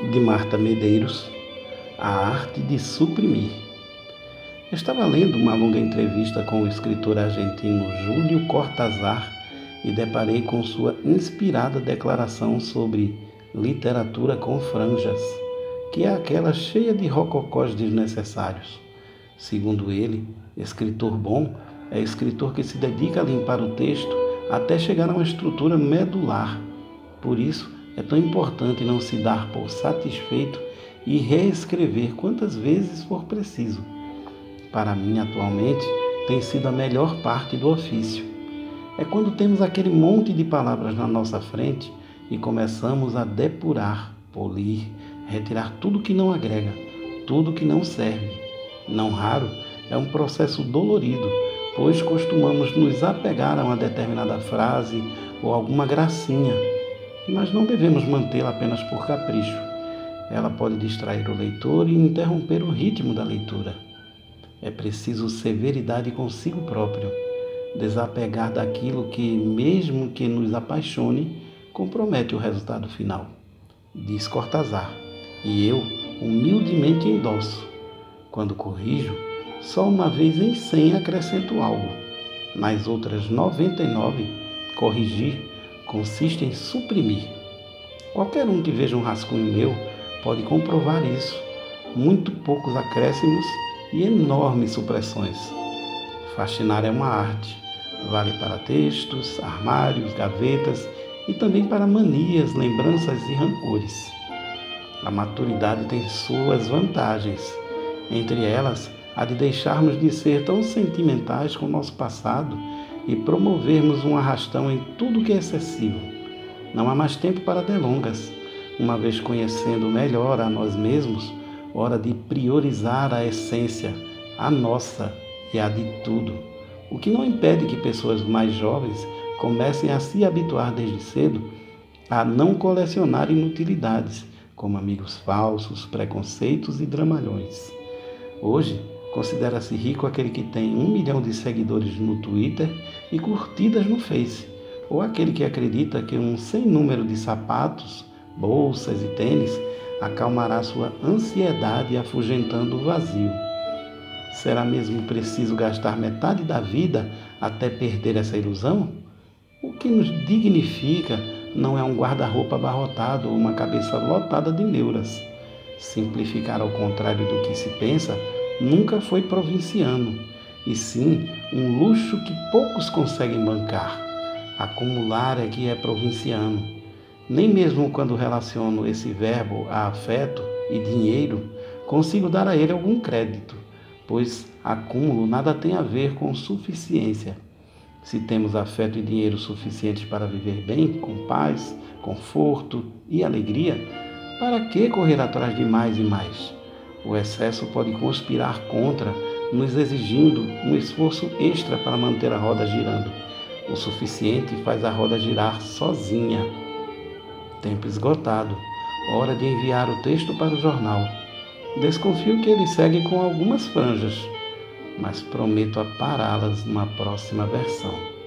de Marta Medeiros, A Arte de Suprimir. Estava lendo uma longa entrevista com o escritor argentino Júlio Cortázar e deparei com sua inspirada declaração sobre literatura com franjas, que é aquela cheia de rococós desnecessários. Segundo ele, escritor bom é escritor que se dedica a limpar o texto até chegar a uma estrutura medular. Por isso, é tão importante não se dar por satisfeito e reescrever quantas vezes for preciso. Para mim, atualmente, tem sido a melhor parte do ofício. É quando temos aquele monte de palavras na nossa frente e começamos a depurar, polir, retirar tudo que não agrega, tudo que não serve. Não raro, é um processo dolorido, pois costumamos nos apegar a uma determinada frase ou alguma gracinha mas não devemos mantê-la apenas por capricho. Ela pode distrair o leitor e interromper o ritmo da leitura. É preciso severidade consigo próprio, desapegar daquilo que, mesmo que nos apaixone, compromete o resultado final. Diz Cortázar, e eu humildemente endosso. Quando corrijo, só uma vez em cem acrescento algo. Nas outras 99, corrigir consiste em suprimir. Qualquer um que veja um rascunho meu pode comprovar isso. Muito poucos acréscimos e enormes supressões. Faxinar é uma arte. Vale para textos, armários, gavetas e também para manias, lembranças e rancores. A maturidade tem suas vantagens. Entre elas, a de deixarmos de ser tão sentimentais com o nosso passado e promovermos um arrastão em tudo que é excessivo. Não há mais tempo para delongas. Uma vez conhecendo melhor a nós mesmos, hora de priorizar a essência, a nossa e a de tudo. O que não impede que pessoas mais jovens comecem a se habituar desde cedo a não colecionar inutilidades, como amigos falsos, preconceitos e dramalhões. Hoje, Considera-se rico aquele que tem um milhão de seguidores no Twitter e curtidas no Face, ou aquele que acredita que um sem número de sapatos, bolsas e tênis acalmará sua ansiedade afugentando o vazio. Será mesmo preciso gastar metade da vida até perder essa ilusão? O que nos dignifica não é um guarda-roupa abarrotado ou uma cabeça lotada de neuras. Simplificar ao contrário do que se pensa nunca foi provinciano, e sim um luxo que poucos conseguem bancar. Acumular é que é provinciano. Nem mesmo quando relaciono esse verbo a afeto e dinheiro, consigo dar a ele algum crédito, pois acúmulo nada tem a ver com suficiência. Se temos afeto e dinheiro suficientes para viver bem, com paz, conforto e alegria, para que correr atrás de mais e mais? O excesso pode conspirar contra, nos exigindo um esforço extra para manter a roda girando. O suficiente faz a roda girar sozinha. Tempo esgotado. Hora de enviar o texto para o jornal. Desconfio que ele segue com algumas franjas, mas prometo apará-las numa próxima versão.